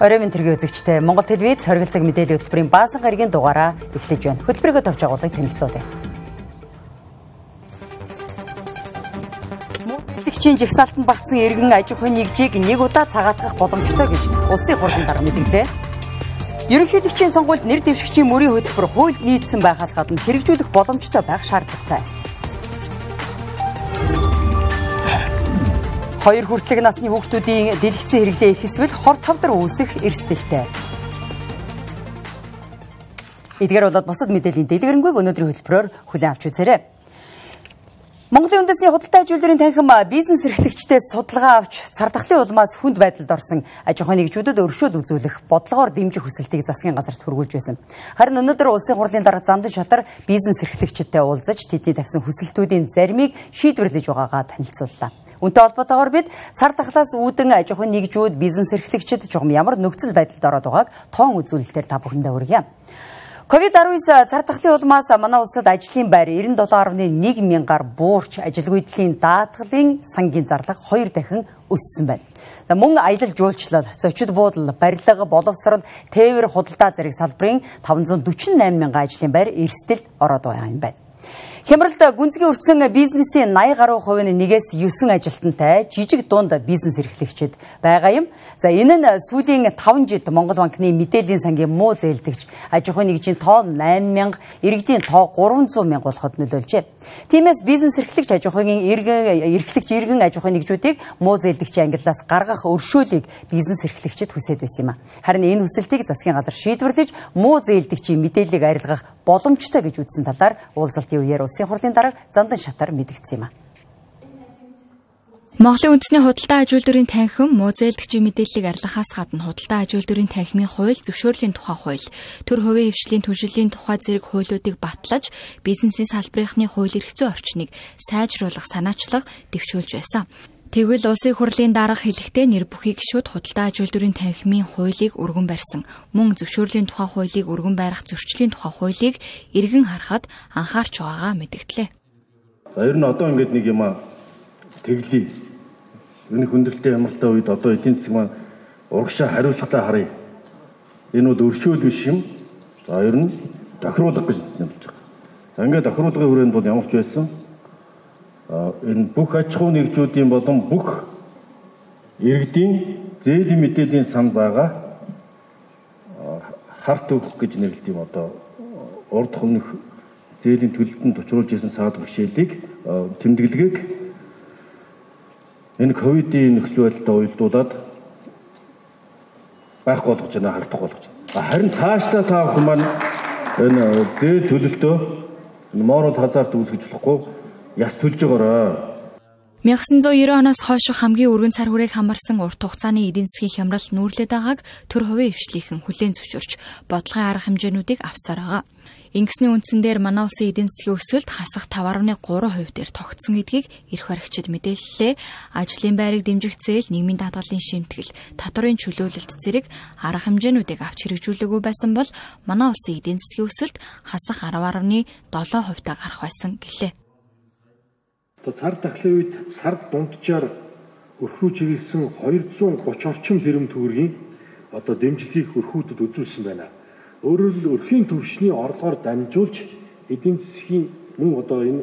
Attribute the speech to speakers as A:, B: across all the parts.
A: Орой минь тэргийн үзэгчтэй Монгол телевиз хоригл цаг мэдээллийн хөтөлбөрийн баасан гарагийн дугаараа эхлэж байна. Хөтөлбөрийгөө тавьж агуулгыг танилцуулъя. Мөнгөлөгчийн жагсаалтанд багтсан иргэн аж ахуйн нэгжийг нэг удаа цагаатгах боломжтой гэж улсын хурлын дарга мэдгэлээ. Ерөнхийлөгчийн сонгуульд нэр дэвшигчийн мөрийн хөтөлбөр хууль нийцсэн байхаас гадна хэрэгжүүлэх боломжтой байх шаардлагатай. Хоёр хүртэлх насны хүүхдүүдийн дэлгэцэн хэрэглээ их эсвэл хор тавдар үүсэх эрсдэлтэй. Эдгээр болоод бусад мэдээллийн дэлгэрэнгүй өнөөдрийн хөтөлбөрөөр хүлээн авч үзээрэй. Монголын үндэсний худалдаа аж үйлдвэрийн танхим бизнес эрхлэгчдээс судалгаа авч цар тахлын улмаас хүнд байдалд орсон аж ахуйн нэгжүүдэд өршөөл үзүүлэх бодлогоор дэмжих хүсэлтийг засгийн газарт хүргүүлж байсан. Харин өнөөдөр улсын хурлын дарга Зандан шатар бизнес эрхлэгчдтэй уулзаж тэдний тавьсан хүсэлтүүдийн заримыг шийдвэрлэж байгаагаа танилцууллаа. Үүнтэй холбоотойгоор бид цар тахлаас үүдэн аж ахуйн нэгжүүд бизнес эрхлэгчид жугам ямар нөхцөл байдалд ороод байгааг тоон үзүүлэлтээр та бүхэндээ хүргье. Ковид-19 цар тахлын улмаас манай улсад ажлын байр 97.1 мянгаар буурч ажилгүйдлийн даатгалын сангийн зарлага 2 дахин өссөн байна. За мөн аялал жуулчлал, зочид буудал, барилга, боловсрал, тээвэр худалдаа зэрэг салбарын 548 мянган ажлын байр эрсдэлд ороод байгаа юм байна. Хямралд гүнзгий өртсөн бизнесийн 80 гаруй хувь нь нэгээс 9 ажилтнтай жижиг дунд бизнес эрхлэгчид байгаа юм. За энэ нь сүүлийн 5 жилд Монгол банкны мэдээллийн сангийн муу зээлдэгч аж ахуйн нэгжийн тоо 8000, иргэдийн тоо 300 мянга болоход нөлөөлжээ. Тиймээс бизнес эрхлэгч аж ахуйн иргэн эрхлэгч иргэн аж ахуйн нэгжүүдийг муу зээлдэгчийн ангиллаас гаргах өршөөлийг бизнес эрхлэгчид хүсэж байсан юм а. Харин энэ хүсэлтийг засгийн газар шийдвэрлэж муу зээлдэгчийн мэдээллийг арилгах боломжтой гэж үзсэн талаар уулзалтын үеэр улсын хурлын дарга Зандан шатар мэдгдсэн юм а.
B: Монголын үндэсний худалдаа аж үйлдвэрийн танхим музейлдэгчийн мэдээллийг арилгахаас гадна худалдаа аж үйлдвэрийн танхимын хууль зөвшөөрлийн тухай хууль, төр хувийн хвшлийн түвшилийн тухай зэрэг хуулиудыг батлаж бизнесийн салбарынхны хууль эрх зүйн орчныг сайжруулах санаачлага дэвшүүлж байсан. Тэгвэл улсын хурлын дарга хэлэхдээ нэр бүхий гишүүд худалдаа аж үйлдвэрийн танхимын хуулийг өргөн барьсан. Мөн зөвшөөрлийн тухай хуулийг өргөн барих зөрчлийн тухай хуулийг эргэн харахад анхаарч байгаагаа мэдгдлээ.
C: За ер нь одоо ингээд нэг юм тэглэе. Энэ хүндрэлтэй ямартай үед одоо эдийн засаг маань урагшаа хариуцлагатай харъя. Энэ бол өршөөл биш юм. За ер нь тохируулах гэж юм. За ингээд тохируулгын хүрээнд бол ямар ч байсан энэ бүх аж ахуй нэгжүүдийн болон бүх иргэдийн зээлийн мэдээллийн санд байгаа харт өгөх гэж нэрлэдэг юм одоо урд өмнөх зээлийн төлөлтөнд учруулж исэн саад бэрхшээлийг тэмдэглэгийг энэ ковидын нөхцөл байдалтай уялдуулаад байхгүй болгож байна хардах болгож. Харин цаашдаа та бүхэн маань энэ зээл төлөлтөө моорол хазаарт үүсгэж болохгүй яс төлж байгаарай.
B: 1990 оноос хойш хамгийн өргөн цар хүрээг хамарсан урт хугацааны эдийн засгийн хямрал нүүрлээд байгааг төр хувийн хвшлийнхэн хүлээн зөвшөөрч бодлогын арга хэмжээнүүдийг авсаар байгаа. Ингэсний үндсэн дээр манай улсын эдийн засгийн өсөлт хасах 5.3% дээр тогтсон гэдгийг эрх баригчид мэдээллээ. Ажлын байрыг дэмжих зээл, нийгмийн даатгалын шимтгэл, татварын чөлөөлөлт зэрэг арга хэмжээнүүдийг авч хэрэгжүүлээгүй байсан бол манай улсын эдийн засгийн өсөлт хасах 10.7% таа гарах байсан гэлээ.
D: Одоо цар тахлын үед сард дунджаар өрхөө чиглэсэн 230 орчим тэрэм төгрөгийн одоо дэмжлэгийг өрхүүдэд үзүүлсэн байна. Өөрөөр хэл өрхийн төвшний орлогоор дамжуулж эдийн засгийн мөн одоо энэ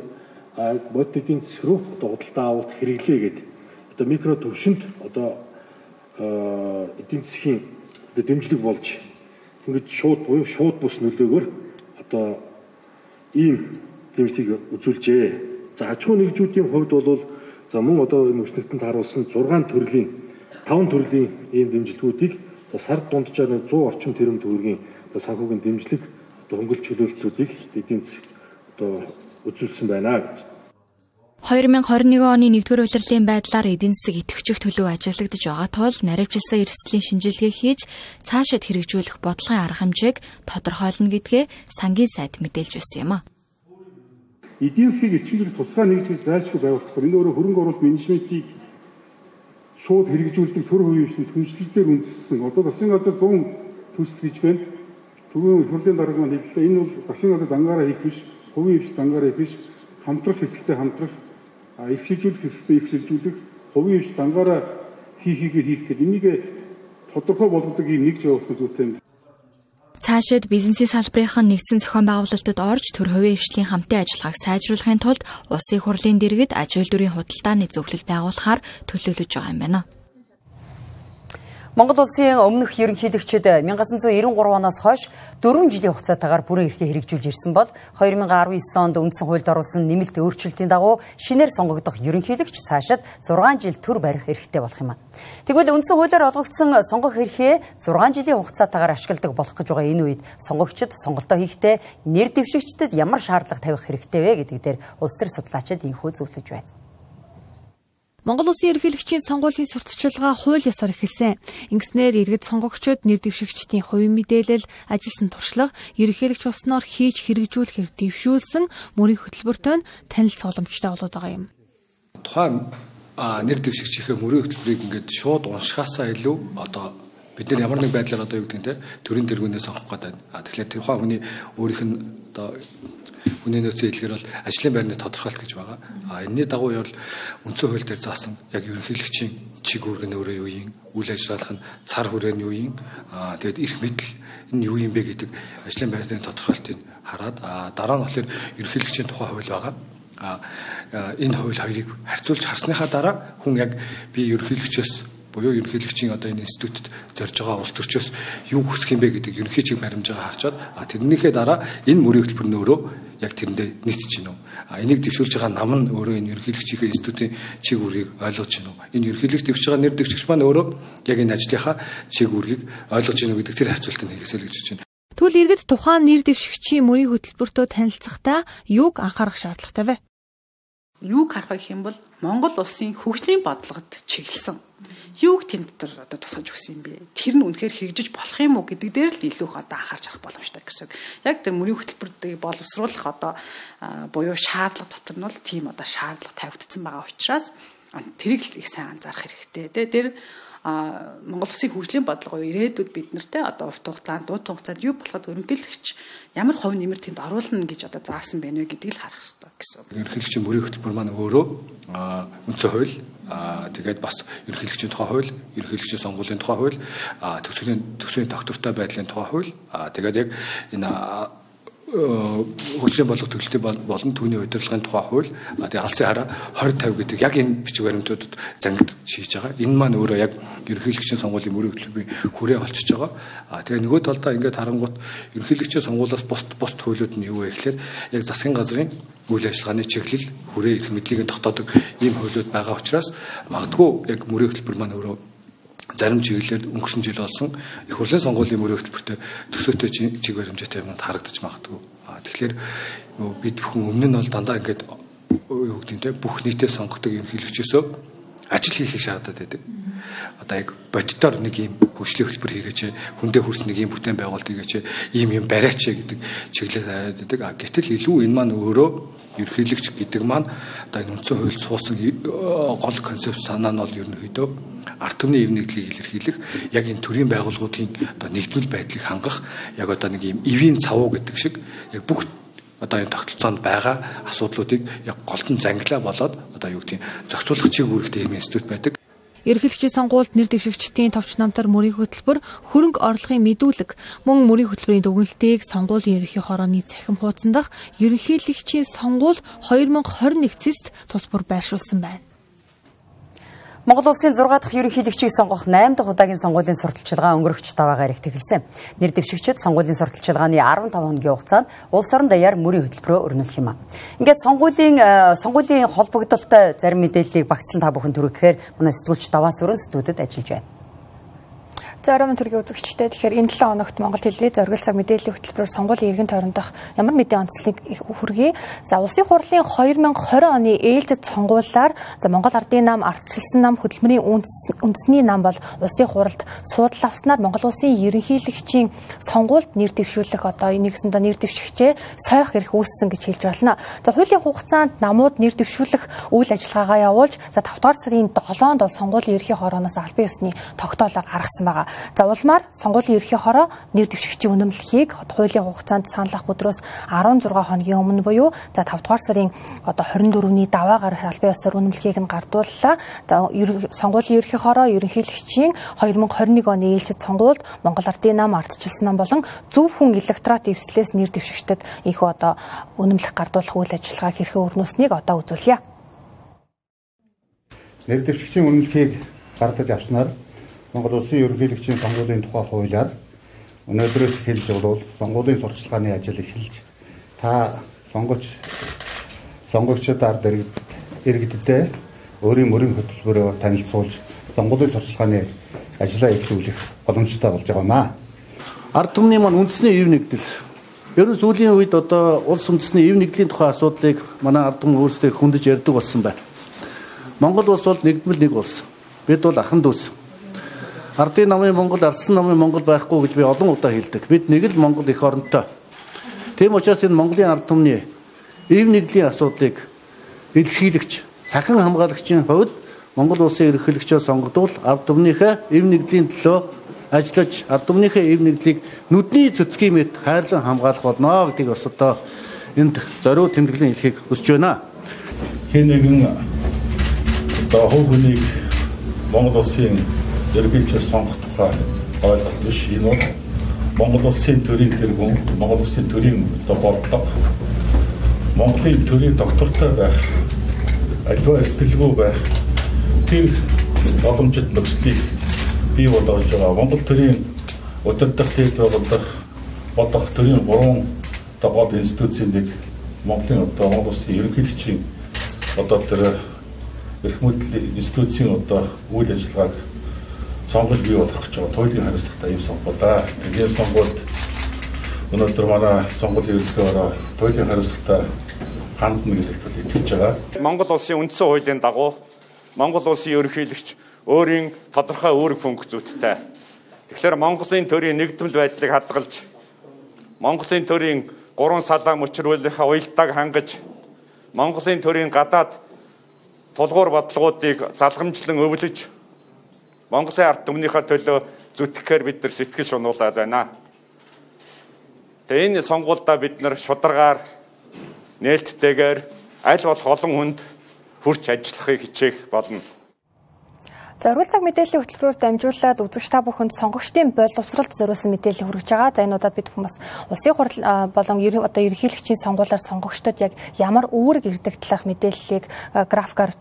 D: бод эдийн засаг руу одоо худалдаа авалт хэрэглээ гэдэг одоо микро төвшөнд одоо эдийн засгийн одоо дэмжлэг болж ингэж шууд буюу шууд бус нөлөөгөөр одоо ийм дэмжлэгийг үзүүлжээ. За аж ахуй нэгжүүдийн хувьд бол за мөн одоо энэ өчнөлтөнд харуулсан 6 төрлийн 5 төрлийн ийм дэмжлэгүүдийг сард дунджаар 100 орчим тэрэм төгрөгийн санхүүгийн дэмжлэг хөнгөлт чөлөөлтүүдийг эдийн засаг одоо үзүүлсэн байна гэж.
B: 2021 оны 1-р улирлын байдлаар эдийн засаг идэвхжих төлөв ажиглагдж байгаа тул наривчлсан эрсдлийн шинжилгээ хийж цаашид хэрэгжүүлэх бодлогын арга хэмжээг тодорхойлно гэдгээ сангийн сайд мэдээлж байсан юм а
D: эдийн засгийг эцэг тусгай нэгж зайлшгүй байгуулах. Энэ өөрөө хөрөнгө оруулалт менежментийг шууд хэрэгжүүлдэг төр хувийн хвшил хүншлэлээр үндэссэн. Одоо засгийн газар 100 төсөл гэж байна. Түрүүн хурлын дарга маань хэллээ. Энэ бол засгийн газар дангаараа хийх биш, хувийн хвшил дангаараа хийх биш, хамтрах хэсэгтэй хамтрах, эвхжүүлэх хэсэгтэй эвхжүүлэх, хувийн хвшил дангаараа хийхийгээр хийх гэдэг. Энийг
E: тодорхой болгодог ийм нэг жавах зүйтэй юм.
F: Цаашид бизнесийн салбарын нэгдсэн зохион байгуулалтад орж төр хувийн хвшлийн хамтын ажиллагааг сайжруулахын тулд улсын хурлын дэргэд аж үйлдвэрийн худалдааны зөвлөл байгуулахаар төлөвлөж байгаа юм байна.
A: Монгол улсын өмнөх ерөнхийлөгчид 1993 оноос хойш 4 жилийн хугацаатаагаар бүрэн эрхээ хэрэгжүүлж ирсэн бол 2019 онд үндсэн хуульд оруулсан нэмэлт өөрчлөлтийн дагуу шинээр сонгогдох ерөнхийлөгч цаашид 6 жил төр барих эрхтэй болох юм. Тэгвэл үндсэн хуулиар олгогдсон сонгох эрхээ 6 жилийн хугацаатаагаар ашигладаг болох гэж байгаа энэ үед сонгогчид сонголтоо хийхдээ нэр дэвшигчдэд ямар шаардлага тавих хэрэгтэй вэ гэдэг дээр улс төр судлаачид инхүү зөвлөж байна.
F: Монгол Улсын ерөнхийлөгчийн сонгуулийн сурталчилгаа хууль ёсоор эхэлсэн. Ингэснээр иргэд сонгогчид нэр дэвшигчдийн хувийн мэдээлэл, ажилсан туршлага, ерөнхийлөгч болсноор хийж хэрэгжүүлэхээр дэвшүүлсэн мөрийн хөтөлбөртөө танилцах боломжтой болоод байгаа юм.
G: Тухайн нэр дэвшигчийнхээ мөрийн хөтөлбөрийг ингээд шууд уншихаасаа илүү одоо бид нар ямар нэг байдлаар одоо юу гэдэг нь те төрийн тэргүүнээс сонгох гэдэг. А тэгэхээр тухайн хүний өөрийнх нь одоо хүний нөөцийн хэлгээр бол ажлын байрны тодорхойлт гэж байгаа. А энэний дагуу бол үндсэн хууль дээр заасан яг ерөнхийлөгчийн чиг үүрэг нь өөрөө юу юм, үйл ажиллагаах нь цар хүрээ нь юу юм, а тэгээд эрх мэдэл энэ юу юм бэ гэдэг ажлын байрны тодорхойлтыг хараад а дараа нь болохоор ерөнхийлөгчийн тухай хууль байгаа. Энэ хууль хоёрыг харьцуулж харсныхаа дараа хүн яг би ерөнхийлөгчөөс буюу ерөнхийлөгчийн одоо энэ институтэд зорж байгаа улс төрчөөс юу хүсэх юм бэ гэдэг ерөнхий чиг баримж байгаа харчаад тэрнийхээ дараа энэ мөрийн хөтөлбөр нь өөрөө яг тэрэндээ нийтж гинөө. А энийг дэвшүүлж байгаа нам нь өөрөө энэ ерөнхийлөгчийн институтын чиг үүргийг ойлгож гинөө. Энэ ерөнхийлөгч дэвшиж байгаа нэр дэвшигч маань өөрөө яг энэ ажлынхаа чиг үүргийг ойлгож гинөө гэдэг тэр харьцуултыг хийхээс л гэж байна.
F: Тэгвэл иргэд тухайн нэр дэвшигчийн мөрийн хөтөлбөртөө танилцахдаа юуг анхаарах шаардлагатай вэ?
H: Юуг харах гэх юм бол Монгол улсын хөгжлийн бодлогод чиглэсэн юуг тэнд дотор одоо тусгаж өгсөн юм бэ? Тэр нь үнэхээр хэрэгжиж болох юм уу гэдэг дээр л илүү их одоо анхаарч харах боломжтой гэсэн. Яг тэр мөрийн хөтөлбөрийг боловсруулах одоо буюу шаардлага дотор нь бол тийм одоо шаардлага тавигдсан байгаа учраас тэрийг л их сайн анзаарах хэрэгтэй. Тэ тэр Монгол Улсын хөгжлийн бодлого ирээдүйд бид нартэй одоо урт хугацаанд дунд хугацаанд юу болоход өргөлөгч ямар хувь нэмэр тэнд оруулна гэж одоо заасан байна вэ гэдгийг л харах хэрэгтэй гэсэн.
G: Ерөнхийлөгчийн мөрийн хөтөлбөр маань өөрөө үндсэн хууль тэгээд бас ерөнхийлөгчийн тухай хууль, ерөнхийлөгчийн сонгуулийн тухай хууль, төсвийн төсвийн тогтвортой байдлын тухай хууль, тэгээд яг энэ хөгжлийн бодлого төлөлтийн болон түүний удирдлагын тухай хууль тэгээ алсын хараа 20 50 гэдэг яг энэ бичиг баримтуудад зангид шийдэж байгаа. Энэ маань өөрөө яг ерөнхийлөгчийн сонгуулийн мөрөг хөтөлбөрийн хүрээ олчиж байгаа. А тэгээ нөгөө талдаа ингээд харангуут ерөнхийлөгчийн сонгуулиас бус бус хуулиуд нь юу вэ гэхээр яг засгийн газрын үйл ажиллагааны чиглэл хүрээ эрх мэдлийг тогтоодог ийм хуулиуд байгаа учраас магадгүй яг мөрөг хөтөлбөр маань өөрөө зарим чиглэлээр өнгөрсөн жил болсон их хурлын сонгуулийн мөрөө хөтөлбөртөө төсөөтэй чиг баримжаатай юмнууд харагдаж магадгүй. А тэгэхээр бид бүхэн өмнө нь бол дандаа ингээд юу гэдэг нь те бүх нийтээ сонгодог ерөнхийлөгчөөсөө ажил хийхийг шаардаад байдаг. Одоо яг боддоор нэг юм хөгжлийн хөтөлбөр хийгээч, хүндээ хүрс нэг юм бүтээн байгуулалт хийгээч, ийм юм бариач гэдэг чиглэл тавиад байдаг. А гэтэл илүү энэ маань өөрөө ерөнхийлөгч гэдэг маань одоо энэ үндсэн хууль суусан гол концепт санаа нь бол ерөнхийдөө ард түмний эв нэгдлийг илэрхийлэх яг энэ төрийн байгууллагуудын одоо нэгдмэл байдлыг хангах яг одоо нэг юм эвийн цавуу гэдэг шиг яг бүх одоо энэ тогтолцоонд байгаа асуудлуудыг яг голтон зангилаа болоод одоо юу гэдэг зохицуулах чиг үүрэгтэй юм институт байдаг.
F: Ерхийлэгчийн сонгуульд нэр дэвшигчдийн товч намтар мөрийн хөтөлбөр хөрөнгө орлогын мэдүүлэг мөн мөрийн хөтөлбөрийн дүгнэлтийг сонгуулийн ерөнхий хорооны цахим хуудсан дах ерөнхийлэгчийн сонгуул 2021 цэст тус бүр байршуулсан байна.
A: Монгол улсын 6 дахь ерөнхийлөгчийг сонгох 8 дахь удаагийн сонгуулийн сурталчилгаа өнгөрөгч даваагаар их тэгэлсэн. Нэр дэвшигчид сонгуулийн сурталчилгааны 15 хоногийн хугацаанд улс орон даяар мөрийн хөтөлбөрөөр өрнүүлэх юм а. Ингээд сонгуулийн э, сонгуулийн холбогдолтой зарим мэдээллийг багцлан та бүхэн түргэхээр манай сэтгүүлч даваас өрн студид ажиллаж байна.
I: Зорион төргийн үзэгчтэй тэгэхээр энэ 7 хоногт Монгол хэлний зориглол цаг мэдээллийн хөтөлбөрөөр сонгуулийн иргэн тойрондох ямар мэдээ онцлог хүргэе. За улсын хурлын 2020 оны ээлжид сонгуулиар за Монгол Ардын нам, ардчилсан нам, хөдөлмөрийн үндэсний нам бол улсын хуралд суудлал авснаар Монгол улсын ерөнхийлөгчийн сонгуульд нэр дэвшүүлэх одоо нэгсэндээ нэр дэвшигчээ сойх эрх үүссэн гэж хэлж байна. За хуулийн хугацаанд намууд нэр дэвшүүлэх үйл ажиллагаагаа явуулж за 5 дугаар сарын 7-нд бол сонгуулийн ерөнхий хорооноос албан ёсны тогтоолоо гаргасан байгаа. За улмаар сонгуулийн ерхий хороо нэр дэвшигчийн үнэмлэхийг хуулийн хугацаанд санал авах өдрөөс 16 хоногийн өмнө буюу за 5 дугаар сарын одоо 24-ний даваагаар албан ёсоор үнэмлэхийг нь гардууллаа. За сонгуулийн ерхий хороо ерөнхийлөгчийн 2021 оны ээлжид сонгуульд Монгол Ардын нам ардчилсан нам болон зөв хүн электорат эвслээс нэр дэвшигчдэд их одоо үнэмлэх гардуулах үйл ажиллагааг хэрхэн өрнөснийг одоо үзүүлье.
J: Нэр дэвшигчийн үнэмлэхийг гардаж авснаар Монгол Улсын ерөнхийлөгчийн сонгуулийн тухай хуулиар өнөөдрөөс хэлж бол сонгуулийн сурталчилгааны ажил эхэлж та сонгогч сонгогчдод ард иргэддээ өөрийн мөрийн хөтөлбөрөөр танилцуулж сонгуулийн сурталчилгааны ажлаа эхлүүлэх боломжтой болж байгаамаа.
K: Ард түмний маань үндэсний ив нэгдэл Ер нь сүүлийн үед одоо улс үндэсний ив нэгдлийн тухай асуудлыг манай ард түмэн өөрсдөө хөндөж ярьдаг болсон байна. Монгол улс бол нэгдмэл нэг улс. Бид бол ахан дүүс. Ардын намын Монгол, ардсан намын Монгол байхгүй гэж би олон удаа хэлдэг. Бид нэг л Монгол эх оронтой. Тийм учраас энэ Монголын ард түмний ив нэгдлийн асуудлыг илэрхийлэгч, сахин хамгаалагчийн хувьд Монгол улсын ерөнхийлөгчөө сонгодвол ард түмнийхээ ив нэгдлийн төлөө ажиллаж ард түмнийхээ ив нэгдлийг нүдний цэцгийн мэт хайрлан хамгаалах болно гэдгийг бас одоо энд зориуд тэмдэглэн хэлхийг хүсэж байна.
L: Хэн нэгэн одоо хувь хүнийг Монгол улсын ерөнхийлөгчөөр сонгох тухай ойлголт биш. Энэ бол Монгол улсын төрийн тэргүүн, Монгол улсын төрийн бодлого, Монголын төрийн доктортой байх, аливаа сэтгэлгүй байх тэр боломжит нөхцөлийг бий болгож байгаа. Монгол төрийн удирдах, дэд байгуулах, бодох төрийн гурван гол институцийн нэг Монголын одоо Монгол улсын ерөнхийлөгчийн одоо тэр эрх мэдлийн институцийн одоо үйл ажиллагааг сонгож бий болгох гэж байгаа туйлын хариуцлагатай юм сонгуулаа. Тэгээд сонгуульд өнөөдөр манай сонгуулийн ерөнхийлөгөөр туйлын хариуцлагатай хандна гэдэгт итгэж байгаа.
M: Монгол улсын үндсэн хуулийн дагуу Монгол улсын ерөнхийлөгч өөрийн тодорхой үүрэг функцүүдтэй. Тэгэхээр Монголын төрийн нэгдмэл байдлыг хадгалж Монголын төрийн гурван салаа мөчрүүлэх уялдааг хангаж Монголын төрийн гадаад тулгуур бодлогоодыг залгамжлан өвлөж Монголын ард түмнийхээ төлөө зүтгэхээр бид нар сэтгэл шунуулад байна. Тэгээ энэ сонгуульдаа бид нар шударгаар нээлттэйгээр аль болох олон хүнд хүрч ажиллахыг хичээх болно.
I: За өргөл цаг мэдээллийн хөтөлбөрөөр дамжуулаад үзэгч та бүхэнд сонгогчдын боловсролд зориулсан мэдээлэл хүргэж байгаа. За энэ удаад бид хүмүүс улсын хурал болон одоо ерөнхийлөгчийн сонгуулиар сонгогчдод яг ямар үүрэг ирдэг талаарх мэдээллийг графикаар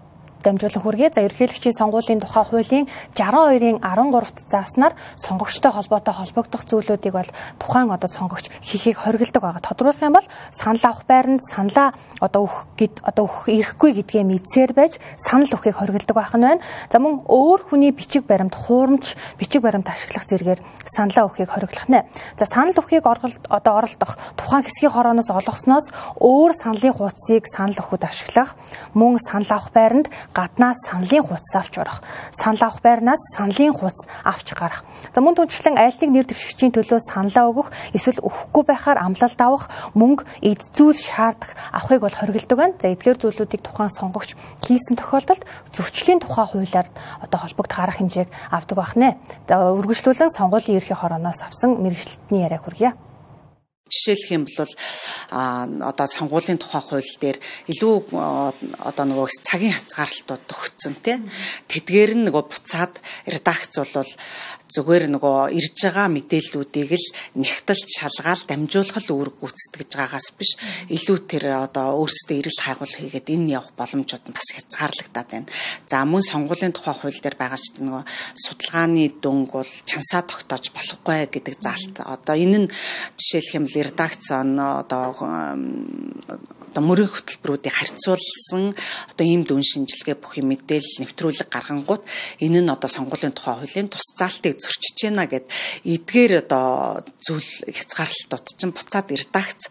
I: дамжуулан хүргэе. За ерөнхийлөгчийн сонгуулийн тухай хуулийн 62-ын 13-т зааснаар сонгогчтой холбоотой холбогдох зүйлүүдийг бол тухайн одоо сонгогч хийхийг хориглдог байгаа. Тодруулах юм бол санал авах байранд саналаа одоо өгөх гэд одоо өгөх ирэхгүй гэдгээ мэдсээр байж санал өгөхийг хориглдог байх нь байна. За мөн өөр хүний бичиг баримт хуурамч бичиг баримт ашиглах зэрэгээр саналаа өгөхийг хориглох нэ. За санал өгөхийг орголт одоо оролдох тухайн хэсгийн хорооноос олгосноос өөр саналын хуудсыг санал өгөхөд ашиглах мөн санал авах байранд гаднаас саналын хуудас авч орох. Санал авах байрнаас саналын хуудас авч гарах. За мөн түнчлэн нэг нэр дэвшигчийн төлөө саналаа өгөх, эсвэл өгөхгүй байхаар амлалт авах, мөнгө эд зүйл шаардах авахыг бол хоригддог байна. За эдгээр зүйлүүдийг тухайн сонгогч хийсэн тохиолдолд зөрчлийн тухай хуулиар одоо холбогдох арга хэмжээг авдаг байх нэ. За үргэлжлүүлэн сонгуулийн ерхий хорооноос авсан мэрэгчлэлтний яриаг хүргье.
N: Жишээлх юм бол а одоо сонгуулийн тухай хууль дээр илүү одоо нөгөө цагийн хязгаарлалтууд төгссөн тий. Тэдгээр нь нөгөө буцаад редакц бол зүгээр нөгөө ирж байгаа мэдээллүүдийг л нэгтэлж шалгаал дамжуулах үүрэг гүйцэтгэж байгаагаас биш илүү тэр одоо өөрсдөө эрэл хайгуул хийгээд энэ явах боломжууд бас хязгаарлагдаад байна. За мөн сонгуулийн тухай хууль дээр байгаа ч нөгөө судалгааны дөнгө бол чансаа тогтоож болохгүй гэдэг заалт. Одоо энэ нь жишээлх юм л редакц одоо одоо мөрийн хөтөлбөрүүдийг харьцуулсан одоо ийм дүн шинжилгээ бүх юм мэдээлэл нэвтрүүлэг гаргангууд энэ нь одоо сонгуулийн тухай хуулийн тус заалтыг зөрчиж байна гэд эдгээр одоо зүйл хязгаарлалтууд чинь буцаад редакц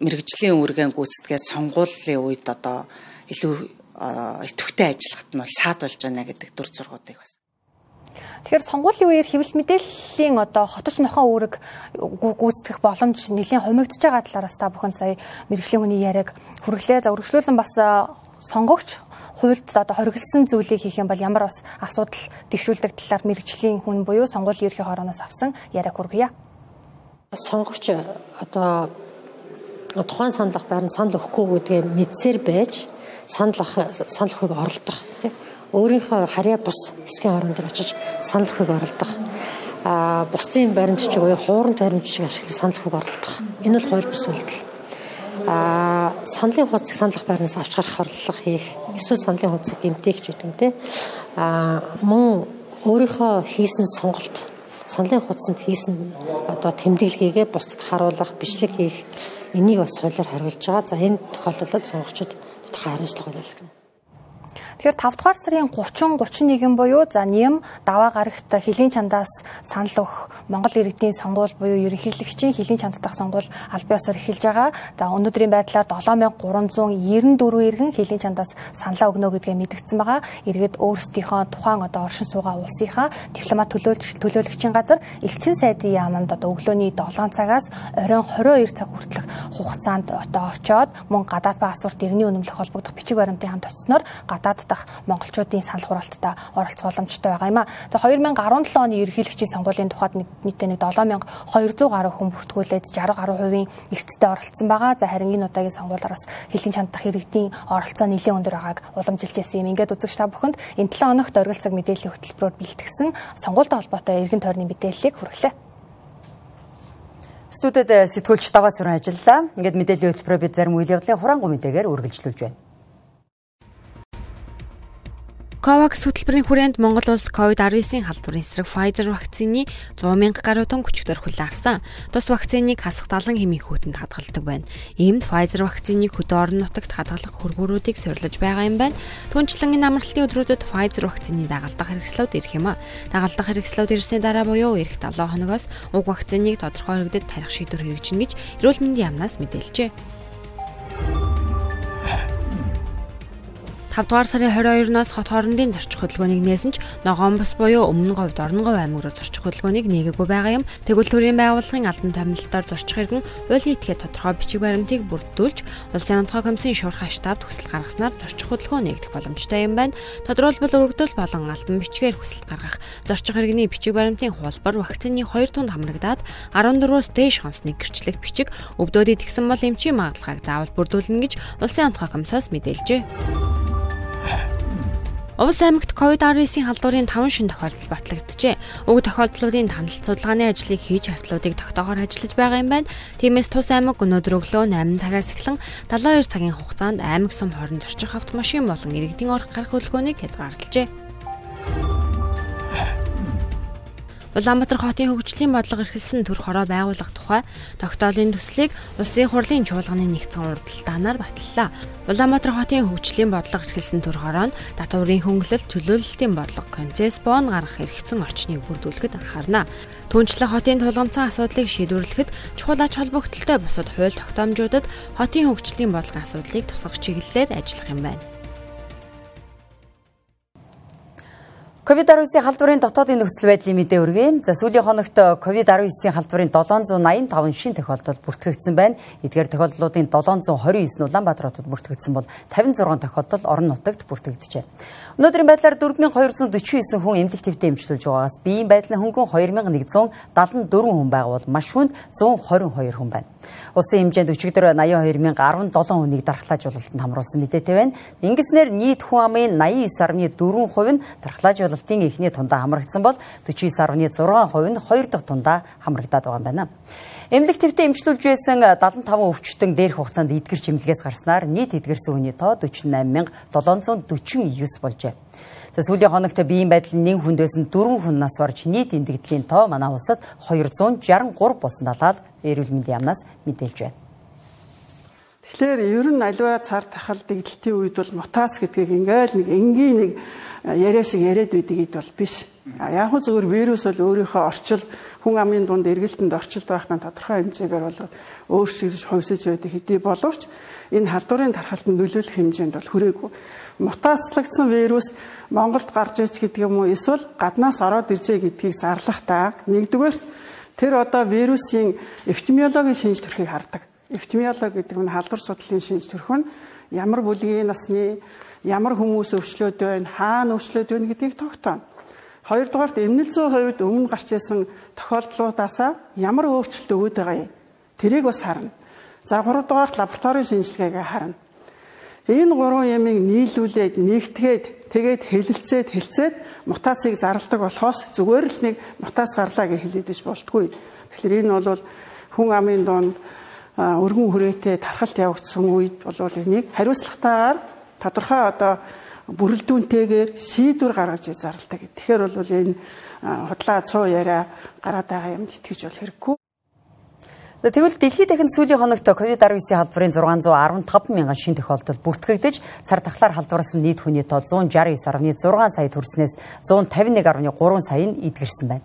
N: мэрэгжлийн үүргэн гүйцэтгээд сонгуулийн үед одоо илүү идэвхтэй ажиллахад нь бол саад болж байна гэдэг дүр зургуудыг бас
I: Тэгэхээр сонгуулийн үеэр хэвлэл мэдээллийн одоо хотч нохоо үүрэг гүйцэтгэх боломж нэлийн хумигдж байгаа талаараас та бүхэн сая мэрэгжлийн хүний яриаг хүргэлээ. За үргэлжлүүлэн бас сонгогч хуульд одоо хориглосон зүйлийг хийх юм бол ямар бас асуудал дэвшүүлдэг талаар мэрэгжлийн хүн буюу сонгуулийн ерхий хорооноос авсан яриаг хүргье.
O: Сонгогч одоо тухайн саналах байранд санал өгөхгүй гэдгээ мэдсээр байж санал санал өгөхөг оролдох тийм өөрийнхөө харьяа бус хэсгийн орон дээр очиж санал өгөхөг оролдох а бусдын баримтч буюу хуурын баримтчиг ашиглаж санал өгөхөг оролдох энэ бол хууль бус үйлдэл а саналын хуудсыг саналх байрнаас авч гарах орлого хийх эсвэл саналын хуудсыг гэмтэйгч гэдэг юм те а мөн өөрийнхөө хийсэн сонголт саналын хуудсанд хийсэн одоо тэмдэглэгээ бусдад харуулах бичлэг хийх Энийг бас хуулиар хариулж байгаа. За энэ тохиолдолд сонгогчид тодорхой хариуцлага байлгана.
I: Тэгэхээр 5 дугаар сарын 30 31 буюу за нэм даваа гарагт хилийн чандаас санал өгөх Монгол иргэдийн сонгуул буюу ерөнхийлөгчийн хилийн чанддах сонгуул аль биесээр эхэлж байгаа. За өнөөдрийн байдлаар 7394 иргэн хилийн чандаас саналаа өгнө гэдгээ мэдгдсэн байгаа. Иргэд өөрсдийнхөө тухайн одоо оршин суугаа улсынхаа дипломат төлөөлөгчийн газар элчин сайдын яаманд одоо өглөөний 7 цагаас оройн 22 цаг хүртэлх хугацаанд одоо очоод мөн гадаад паспорт иргэний үнэмлэх холбогдох бичиг баримтын хамт очисноор гадаад дахь монголчуудын санал хураалтад оролцох боломжтой байгаа юм а. За 2017 оны ерөнхийлөгчийн сонгуулийн тухайд нийтдээ нэг 7200 гаруй хүн бүртгүүлээд 60 гаруй хувийн эрсдэлтэй оролцсон байгаа. За харин энэ удаагийн сонгуулиар бас хилийн чандах иргэдийн оролцоо нэлээд өндөр байгааг уламжилж ирсэн юм. Ингээд үзэгч та бүхэнд энэ 7 хоногт оргил цаг мэдээллийн хөтөлбөрөөр бэлтгэсэн сонгуультай холбоотой эргэн тойрны мэдээллийг хүргэлээ.
A: Студид сэтгүүлч даваа сүрэн ажиллаа. Ингээд мэдээллийн хөтөлбөрөөр бид зарим үйл явдлын хураангуй мэдээгээр үргэлжлүүлж байна.
P: COVAX хөтөлбөрийн хүрээнд Монгол улс COVID-19-ийн халдварын эсрэг Pfizer вакцины 100 мянга гаруй тонн хүчээр хүлээн авсан. Тус вакциныг хасах 70 хэмээн хүүтэнд хадгалдаг байна. Иймд Pfizer вакциныг хөдөө орон нутагт хадгалах хөргөөрүүдийг суйрлаж байгаа юм байна. Түүнчлэн энэ амралтын өдрүүдэд Pfizer вакцины дагалдах хэрэгслүүд ирэх юм а. Дагалдах хэрэгслүүд ирсний дараа буюу эх 7 хоногоос уг вакциныг тодорхой хөрөгдөд тарих шийдвэр хэрэгжинэ гэж эрүүл мэндийн яамнаас мэдээлжээ. 5 дугаар сарын 22-наас хот хоорондын зорчих хөдөлгөөнийг нээсэн ч ногоон бус буюу өмнө говьд орногов аймаг руу зорчих хөдөлгөөнийг нээгээгүй байгаа юм. Тэгвэл төрийн байгууллагын албан томилолтоор зорчих иргэн хуулийн этгээд тодорхой бичиг баримтыг бүрдүүлж улсын онцгой комиссийн шуурхай штабд хүсэл гаргаснаар зорчих хөдөлгөөн нээгдэх боломжтой юм байна. Тодорхойлбол өргөдөл болон албан бичгээр хүсэлт гаргах зорчих иргэний бичиг баримтын хуулбар вакцины 2 тунд хамрагдаад 14-өөс дээш хонсны гэрчлэх бичиг өвдөөд идэгсэн бол эмчийн магадлалыг заавал бүрдүүлнэ гэж улсын онцгой комиссоос мэдээлжээ. Увс аймагт COVID-19-ийн халдварын 5 шин тохиолдол батлагджээ. Уг тохиолдлуудын танил судалгааны ажлыг хийж хавтлуудыг тогтоогоор ажиллаж байгаа юм байна. Тиймээс тус аймаг өнөөдөр өглөө 8 цагаас эхлэн 72 цагийн хугацаанд аймаг сум хооронд зорчих автомашин болон иргэдийн орох гарах хөдөлгөөнийг хязгаарлажээ. Улаанбаатар хотын хөгжлийн бодлого эрхэлсэн төр хороо байгуулах тухай тогтоолын төслийг улсын хурлын чуулганы нэгдсэн уралдаанаар баталлаа. Улаанбаатар хотын хөгжлийн бодлого эрхэлсэн төр хороонд татварын хөнгөлөлт чөлөөлөлтийн бодлого концесс бон гаргах эрхцэн орчныг бүрдүүлэхэд анхаарна. Түүнчлэн хотын тулгамцсан асуудлыг шийдвэрлэхэд чухал ач холбогдолтой бусад хууль тогтоомжуудад хотын хөгжлийн бодлогын асуудлыг тусгах чиглэлээр ажиллах юм байна.
A: Ковид-19-ийн халдварын дотоодын нөхцөл байдлын мэдээ өргөе. За сүүлийн хоногт ковид-19-ийн халдварын 785 шин тохиолдол бүртгэгдсэн байна. Эдгээр тохиолдлуудын 729 нь Улаанбаатар хотод бүртгэгдсэн бол 56 тохиолдол орон нутагт бүртгэгдэжээ. Өнөөдрийн байдлаар 4249 хүн эмнэлэг твтэй эмчилж байгаагаас биеийн байдлын хөнгөн 2174 хүн байгаа бол маш хүнд 122 хүн байна. Улсын хэмжээнд өчигдөр 82017 хүнийг дархлаажуулалтанд хамруулсан мэдээтэй байна. Ингэснээр нийт хүн амын 89.4% нь дархлаажуулалтын эхний тундаа хамрагдсан бол 49.6% нь хоёр дахь тундаа хамрагдаад байгаа юм байна. Эмнэлэг твтэй эмчлүүлж байсан 75 өвчтөн дээрх хугацаанд эдгэр чимлэгээс гарснаар нийт эдгэрсэн хүний тоо 48749 болжээ. За сүүлийн хоногт биеийн байдал нэг хүнд байсан 4 хүн нас барж нийт эндэгдлийн тоо манай улсад 263 болсон талаар эрүүл мэндийн яамнаас мэдээлж байна.
Q: Тэгэхээр ер нь аливаа цар тахал дэгдэлтийн үед бол мутац гэдгийг ингээл нэг энгийн нэг яриа шиг яриад байдаг бол биш. Яг хөө зөвхөн вирус бол өөрийнхөө орчил хүн амын дунд эргэлтэнд орчилд байхдаа тодорхой хэмжээгээр бол өөрсдөө хувьсаж байдаг хэдий боловч энэ халдварын тархалтанд нөлөөлөх хэмжээнд бол хүрээгүй мутацлагдсан вирус Монголд гарч иж гэдэг юм уу эсвэл гаднаас ороод иржээ гэдгийг зарлах та нэгдүгээр тэр одоо вирусын эпидемиологийн шинж төрхийг хардаг. Эпидемиологи гэдэг нь халдвар судлалын шинж төрх нь ямар бүлгийн насны ямар хүмүүс өвчлөөд байна, хаана өвчлөөд байна гэдгийг тогтооно. Хоёрдугаарт эмнэлзийн хувьд өмнө гарч исэн тохиолдлуудаасаа ямар өөрчлөлт өгöd байгаа юм. Тэрийг бас харна. За гуравдугаарт лабораторийн шинжилгээгээ харна. Энэ гурван ямыг нийлүүлээд нэгтгээд тэгээд хэлэлцээд хэлцээд мутацийг зарладаг болохоос зүгээр л нэг мутац гарлаа гэж хэлээдэж болтгүй. Тэгэхээр энэ бол хүн амын донд өргөн хүрээтэй тархалт явагдсан үед бол энийг хариуцлагатайгаар тодорхой одоо бүрэлдүүнтэйгээр шийдвэр гаргаж зарладаг. Тэгэхээр бол энэ худлаа цуу яриа гараад байгаа юмд итгэж бол хэрэггүй.
A: За тэгвэл дэлхийд дахин сүүлийн хоногт COVID-19 халдварын 615 мянган шин тохиолдол бүртгэгдэж цар тахлаар халдварласан нийт хүний тоо 169.6 сая төрснээс 151.3 сая нь эдгэрсэн байна.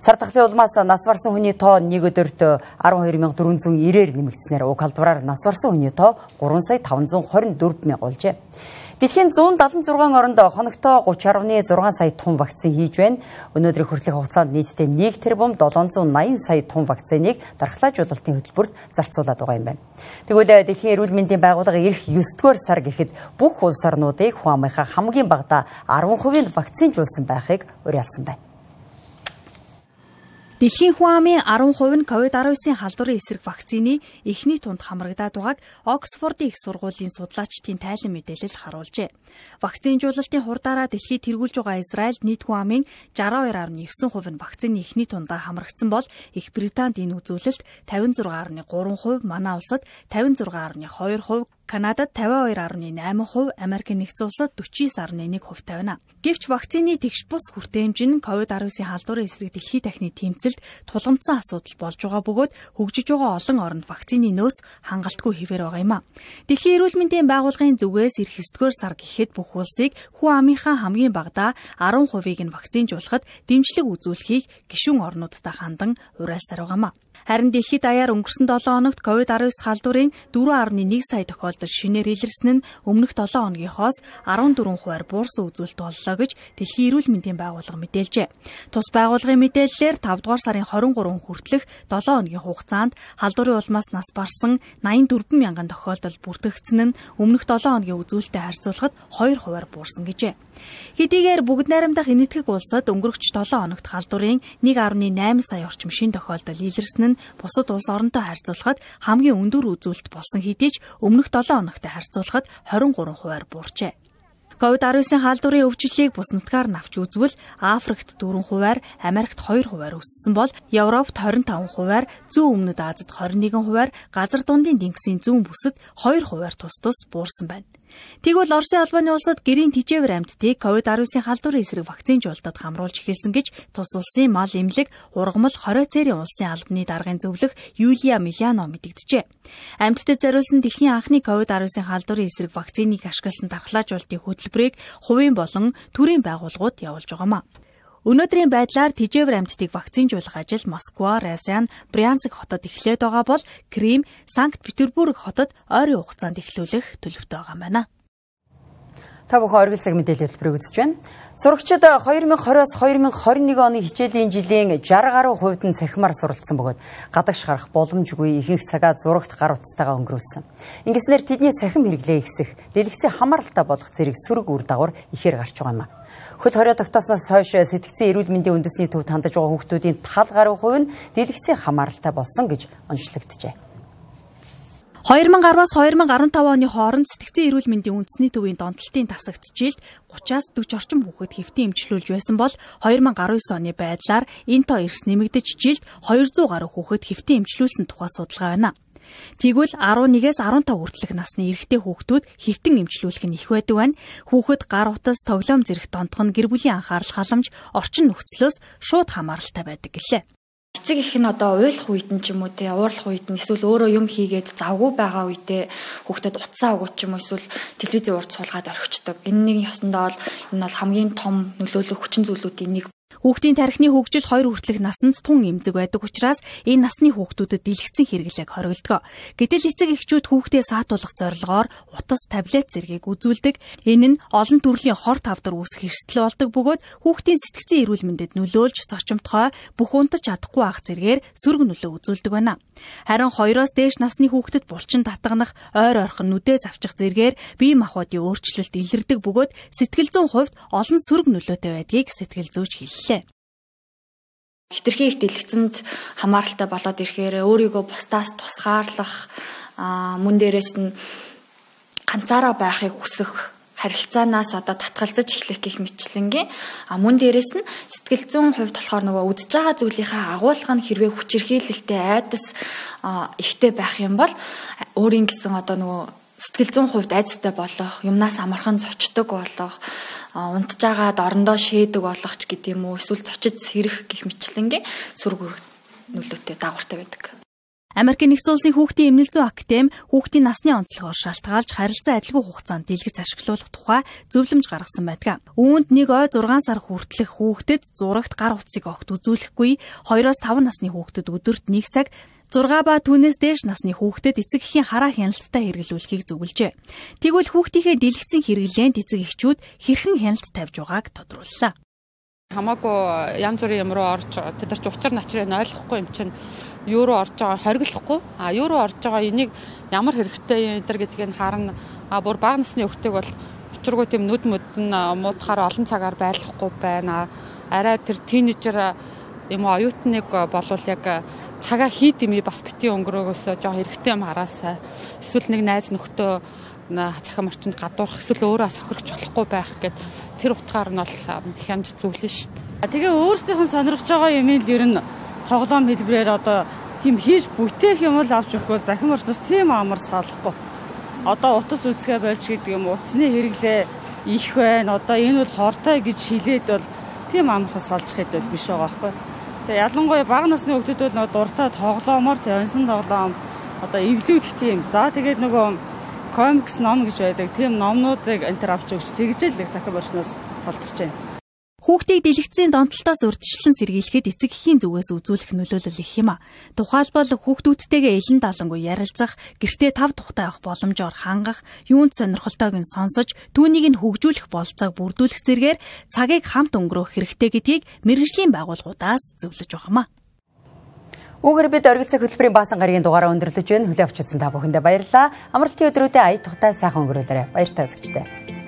A: Сар тахлын улмаас нас барсан хүний тоо нэг өдөрт 12490-ээр нэмэгдснээр уг халдвараар нас барсан хүний тоо 3 сая 524 мянга болжээ. Дэлхийн 176 оронд хоногтоо 30.6 сая тонн вакцин хийж байна. Өнөөдрийн хүртэлх хугацаанд нийтдээ 1 тэрбум 780 сая тонн вакциныг дархлаажуулалтын хөтөлбөрт зарцуулаад байгаа юм байна. Тэгвэл э, Дэлхийн эрүүл мэндийн байгууллага ирэх 9-р сар гэхэд бүх улс орнуудыг хүн амынхаа хамгийн багадаа 10% нь вакцинжуулсан байхыг уриалсан байна.
R: Дэлхийн хүн амын 10% нь COVID-19 халдварын эсрэг вакцины эхний тунд хамрагдаад байгааг Оксфордын их сургуулийн судлаачдын тайлан мэдээлэл харуулжээ. Вакцинжуулалтын хурдаараа дэлхийд тэргүүлж байгаа Израильд нийт хүн амын 62.9% нь вакцины эхний тундаа хамрагдсан бол Их Британд энэ үзүүлэлт 56.3%, манай улсад 56.2%, Канадад 52.8%, Америк нэгдсэн улсад 49.1% тавина. Гэвч вакцины тэгш бус хүртээмж нь COVID-19 халдварын эсрэг дэлхийн тахны тэмцэлд тулгамдсан асуудал болж байгаа бөгөөд хөгжиж байгаа олон оронд вакцины нөөц хангалтгүй хэвээр байгаа юм а. Дэлхийн эрүүл мэндийн байгууллагын зүгээс эх 9-р сар гэхэд бүх улсыг хүн амынхаа хамгийн багадаа 10%-ийг нь вакцинжуулахад дэмжлэг үзүүлэхийг гишүүн орнуудтай хандан уриалсаар байгаа юм а. Харин дэлхийд даяар өнгөрсөн 7 хоногт COVID-19 халдварын 4.1 сая тохиолдол шинээр илэрсэн нь өмнөх 7 хоногийнхоос 14 хувиар буурсан үзүүлэлт боллоо гэж Дэлхийн эрүүл мэндийн байгууллага мэдээлжээ. Тус байгууллагын мэдээллээр 5 дугаар сарын 23 хүртэлх 7 хоногийн хугацаанд халдварын улмаас нас барсан 84 мянган тохиолдол бүртгэгдсэн нь өмнөх 7 хоногийн үзүүлэлтэд харьцуулахад 2 хувиар буурсан гэжээ. Хэдийгээр бүгд найрамдах энэтхэг улсад өнгөрөгч 7 хоногт халдварын 1.8 сая орчим шин тохиолдол илэрсэн нь бусад улс оронтой харьцуулахад хамгийн өндөр үзүүлэлт болсон хэдий ч өмнөх 7 хоногтой харьцуулахад 23 хувиар буурчээ. COVID-19 халдварын өвчлөлийг бус нутгаар навч үзвэл Африкт 4 хувиар, Америкт 2 хувиар өссөн бол Европт 25 хувиар, Зүүн өмнөд Азид 21 хувиар, газар дундын тэнгисийн зүүн бүсэд 2 хувиар тус тус буурсан байна. Тэгвэл Оросын албаны улсад гэрийн тижээвэр амьтдыг COVID-19 халдварын эсрэг вакцинжуулалтад хамруулж эхэлсэн гэж тус улсын мал эмнэлэг ургамал хорой цэрийн улсын албаны даргын зөвлөх Юлия Миляно мэдэгджээ. Амьтдад зориулсан дэлхийн анхны COVID-19 халдварын эсрэг вакциныг ашигласан дархлаажуулалтын хөтөлбөрийг хувийн болон төрийн байгууллагууд явуулж байгаамаа. Өнөөдрийн байдлаар тижээвэр амьтдыг вакцинжуулах ажил Москва, Рязань, Брянск хотод эхлээд байгаа бол Крим, Санкт Петербург хотод ойрын хугацаанд эхлүүлэх төлөвтэй байгаа юм байна.
A: Та бүхэн оргил цаг мэдээлэл хэлбэрийг үзэж байна. Сурагчид 2020-оос 2021 оны хичээлийн жилийн 60 гаруй хувьд нь цахимаар суралцсан бөгөөд гадагш гарах боломжгүй ихэнх цагаа зурагт гар утастайгаа өнгөрүүлсэн. Ингэснээр тэдний цахим хэрэглээ ихсэх, дэлгэцийн хамааралтай болох зэрэг сөрөг үр дагавар ихээр гарч байгаа юм а. Хөл хорио тогтоосноос хойш сэтгцэн эрүүл мэндийн үндэсний төв тандаж байгаа хүүхдүүдийн тал гаруй хувь нь дэлгэцийн хамааралтай болсон гэж онцлогджээ.
R: 2010-аас 2015 оны хооронд сэтгцэн эрүүл мэндийн үндэсний төвийн донтолтын тасагт жилд 30-аас 40 орчим хүүхэд хэвтэн эмчилүүлж байсан бол 2019 оны байдлаар энэ тоо эрс нэмэгдэж жилд 200 гаруй хүүхэд хэвтэн эмчилүүлсэн тухай судалгаа байна. Тэгвэл 11-ээс 15 хүртэлх насны эрэгтэй хүүхдүүд хэвтэн эмчилүүлэх нь их байдаг байна. Хүүхэд гар утас, тоглоом зэрэг донтох нь гэр бүлийн анхаарал халамж, орчин нөхцлөөс шууд хамааралтай байдаг гэлээ.
S: Эцэг их нь одоо уйлах үед нь ч юм уу те уурлах үед нь эсвэл өөрөө юм хийгээд завгүй байгаа үедээ хүүхдэд утсаа өгөөч юм уу эсвэл телевизийн урд суулгаад орхичдаг. Энэ нэг ёсондоо бол энэ бол хамгийн том нөлөөлөх хүчин зүйлүүдийн нэг
R: Хүүхдийн тархины хөгжил 2 хүртэлх насанд тун эмзэг байдаг учраас энэ насны хүүхдүүдэд дэлгэцэн хэрэглээг хоригддог. Гэтэл эцэг эхчүүд хүүхдээ саатуулах зорилгоор утас, таблет зэргийг үзүүлдэг. Энэ нь олон төрлийн хор тавдар үүсэх эрсдэл болдог бөгөөд хүүхдийн сэтгцэн эрүүл мэндэд нөлөөлж зочимтгой бүх унтаж чадахгүй ах зэргээр сөрөг нөлөө үзүүлдэг байна. Харин 2-оос дээш насны хүүхдэд булчин татганах, ойр ойрхон нүдээ завчих зэргээр бие махбодын өөрчлөлт илэрдэг бөгөөд сэтгэл зүйн хувьд олон сөрөг нөлөөтэй байдгийг сэтгэл зүйч хэллээ.
B: Хитрхи их дэлгэцэнд хамааралтай болоод ирэхээр өөрийгөө бусдаас тусгаарлах мөн дээрээс нь ганцаараа байхыг хүсэх харилцаанаас одоо татгалзаж эхлэх гих мэтлэнгийн а мөн дээрэс нь сэтгэл зүйн хувьд болохоор нөгөө үдж байгаа зүйлийнхаа агуулга нь хэрвээ хүчирхийлэлтэй айдас ихтэй байх юм бол өөрийн гэсэн одоо нөгөө сэтгэл зүйн хувьд айцтай болох, юмнаас амархан зочдөг болох, унтж агаад орондоо шээдэг болох ч гэдэм үү эсвэл зочид сэрэх гих мэтлэнгийн сүрэг нөлөөтэй дагавартай байдаг.
R: Америкийн нэгдсэн улсын хүүхдийн эмнэлэг зүйн академи хүүхдийн насны онцлогоор шалтгаалж харилцан адилгүй хугацаанд дэлгэц ашиглуулах тухай зөвлөмж гаргасан байдаг. Үүнд нэг ой 6 сар хүртэлх хүүхдэд зурагт гар утсыг огт үзүүлэхгүй, 2-5 насны хүүхдэд өдөрт 1 цаг 6 ба түүнээс дээш насны хүүхдэд эцэг эхийн хараа хяналттай хэрэглүүлэхийг зөвлөжээ. Тэгвэл хүүхдийнхээ дэлгэцэн хэрэглээнд эцэг эхчүүд хэрхэн хяналт тавьж байгааг тодрууллаа.
T: Хамаагүй янз бүрийн юм руу орж тэд нар ч учир начрыг ойлгохгүй юм чинь юу руу орж байгаа хориглохгүй. А юу руу орж байгаа энийг ямар хэрэгтэй юм энэ гэдгийг харна. А бүр бага насны хүүхдийг бол учиргүй тийм нүд мөд нь муудахаар олон цагаар байлгахгүй байна. Арай тэр тийнейжер юм оюутныг болвол яг цагаа хийд юм бас бити өнгөрөөгөөсөө жоо хэрэгтэй юм хараасаа эсвэл нэг найз нөхдөө захим орчинд гадуурх эсвэл өөрөө сохирч болохгүй байх гэд тэр утгаар нь бол хямж зөвлөн шүү дээ. Тэгээ өөрсдийнх нь сонирхож байгаа юм л ер нь тоглоом хэлбэрээр одоо тийм хийж бүтээх юм бол авч өгөхгүй захим орчноос тийм амар салахгүй. Одоо утас үсгээ болж гэдэг юм утасны хэрэглээ их байна. Одоо энэ бол хортой гэж хэлээд бол тийм амархан салж хэд бол биш байгаа байхгүй. Тэгээ ялангуяа бага насны бол нөгөө дуртай тоглоомор тэнсэн тоглоом одоо эвлүүлэх тийм. За тэгээд нөгөө комикс ном гэж байдаг. Тийм номнуудыг энтер авч өгч тэгжэл их захин борчноос болдож байна.
R: Хүүхдийг дэлгэцийн донтолтоос урдчлан сэргийлэхэд эцэг эхийн зүгээс үзүүлэх нөлөөлөл их юм а. Тухайлбал хүүхдүүдтэйгээ элен далангуй ярилцах, гэртээ тав тухтай авах боломжоор хангах, юунд сонирхолтойг нь сонсож, түүнийг нь хөгжүүлэх болцоог бүрдүүлэх зэргээр цагийг хамт өнгөрөөх хэрэгтэй гэдгийг мэрэгжлийн байгууллагуудаас зөвлөж байгаа юм а.
A: Үүгээр бид оргил цаг хөтөлбөрийн баасан гарагийн дугаараа өндөрлөж байна. Хүлээвч үзсэн та бүхэндээ баярлалаа. Амралтын өдрүүдэд ая тухтай сайхан өнгөрүүлээрэй. Баяр таа үзэгчдээ.